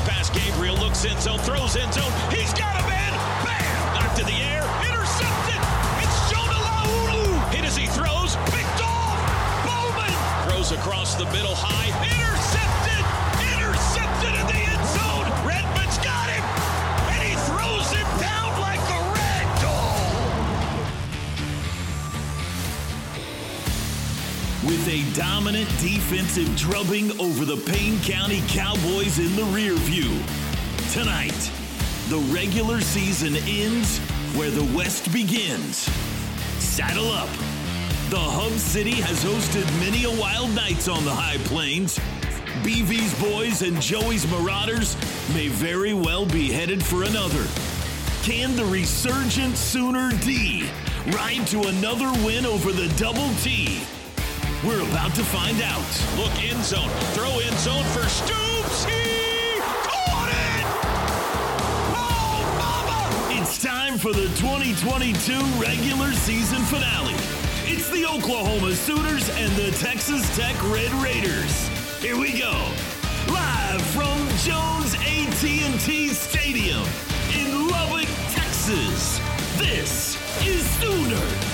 To pass. Gabriel looks in zone, throws in zone. He's got a man. Bam! Knocked to the air. Intercepted. It's Jonah Laulu. Hit as he throws. Picked off. Bowman throws across the middle high. With a dominant defensive drubbing over the Payne County Cowboys in the rear view. Tonight, the regular season ends where the West begins. Saddle up. The Hub City has hosted many a wild nights on the high plains. BV's boys and Joey's Marauders may very well be headed for another. Can the resurgent Sooner D ride to another win over the Double T? We're about to find out. Look in zone. Throw in zone for Stoops. He caught it. Oh, mama. It's time for the 2022 regular season finale. It's the Oklahoma Sooners and the Texas Tech Red Raiders. Here we go. Live from Jones AT&T Stadium in Lubbock, Texas. This is Sooner.